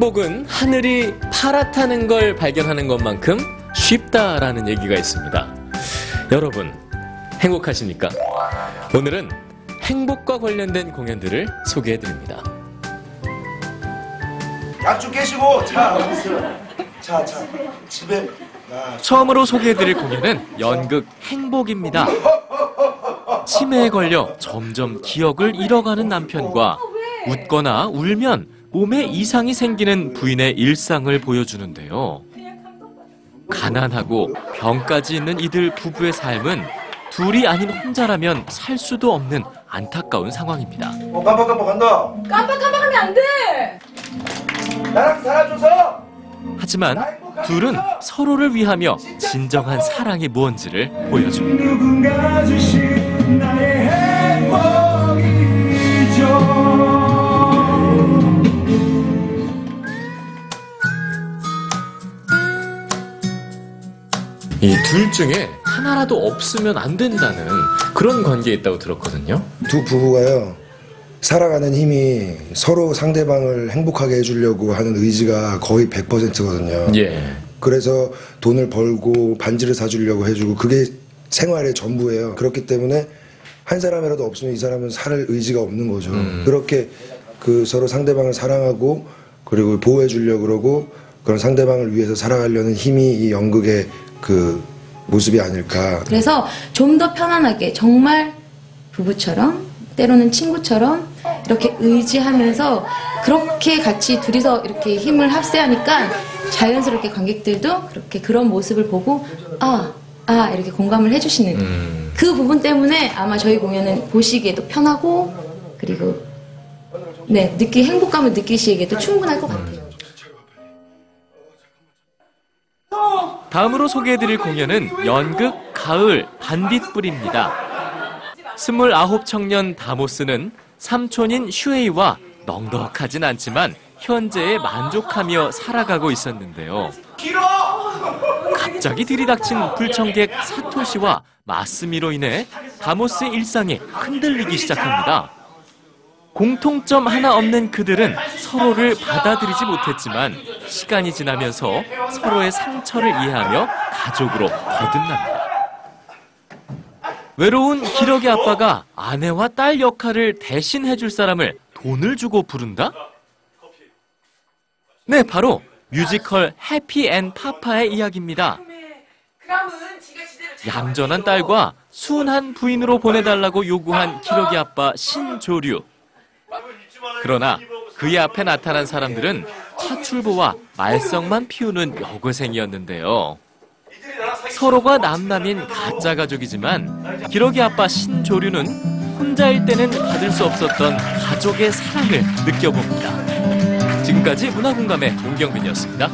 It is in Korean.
행복은 하늘이 파랗다는 걸 발견하는 것만큼 쉽다라는 얘기가 있습니다. 여러분, 행복하십니까? 오늘은 행복과 관련된 공연들을 소개해 드립니다. 약좀 깨시고 자 자, 자, 집에 아, 처음으로 소개해 드릴 공연은 연극 행복입니다. 치매에 걸려 점점 기억을 잃어가는 남편과 웃거나 울면 몸에 이상이 생기는 부인의 일상을 보여주는데요. 가난하고 병까지 있는 이들 부부의 삶은 둘이 아닌 혼자라면 살 수도 없는 안타까운 상황입니다. 어 깜빡깜빡 간다 깜빡깜빡하면 안 돼! 나랑 살아줘서 하지만 둘은 서로를 위하며 진정한 사랑이 무언지를 보여줍니다. 이 둘 중에 하나라도 없으면 안 된다는 그런 관계에 있다고 들었거든요. 두 부부가요 살아가는 힘이 서로 상대방을 행복하게 해주려고 하는 의지가 거의 100%거든요. 예. 그래서 돈을 벌고 반지를 사주려고 해주고 그게 생활의 전부예요. 그렇기 때문에 한 사람이라도 없으면 이 사람은 살 의지가 없는 거죠. 그렇게 그 서로 상대방을 사랑하고 그리고 보호해 주려고 그러고 그런 상대방을 위해서 살아가려는 힘이 이 연극의 그 모습이 아닐까. 그래서 좀 더 편안하게 정말 부부처럼 때로는 친구처럼 이렇게 의지하면서 그렇게 같이 둘이서 이렇게 힘을 합세하니까 자연스럽게 관객들도 그렇게 그런 모습을 보고 아, 아 이렇게 공감을 해주시는 그 부분 때문에 아마 저희 공연은 보시기에도 편하고 그리고 네 느끼 행복감을 느끼시기에도 충분할 것 같아요. 다음으로 소개해드릴 공연은 연극 가을 반딧불입니다. 29 청년 다모스는 삼촌인 슈에이와 넉넉하진 않지만 현재에 만족하며 살아가고 있었는데요. 갑자기 들이닥친 불청객 사토시와 마스미로 인해 다모스의 일상이 흔들리기 시작합니다. 공통점 하나 없는 그들은 서로를 받아들이지 못했지만 시간이 지나면서 서로의 상처를 이해하며 가족으로 거듭납니다. 외로운 기러기 아빠가 아내와 딸 역할을 대신 해줄 사람을 돈을 주고 부른다? 네, 바로 뮤지컬 해피 앤 파파의 이야기입니다. 얌전한 딸과 순한 부인으로 보내달라고 요구한 기러기 아빠 신조류. 그러나 그의 앞에 나타난 사람들은 화출보와 말썽만 피우는 여고생이었는데요. 서로가 남남인 가짜 가족이지만 기러기 아빠 신조류는 혼자일 때는 받을 수 없었던 가족의 사랑을 느껴봅니다. 지금까지 문화공감의 문경민이었습니다.